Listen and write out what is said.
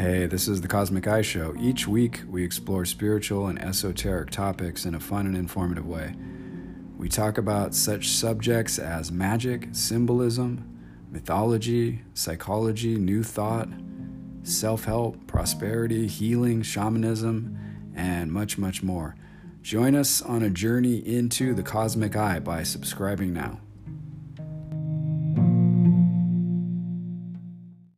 Hey, this is the Cosmic Eye Show. Each week, we explore spiritual and esoteric topics in a fun and informative way. We talk about such subjects as magic, symbolism, mythology, psychology, new thought, self help, prosperity, healing, shamanism, and much, much more. Join us on a journey into the cosmic eye by subscribing now.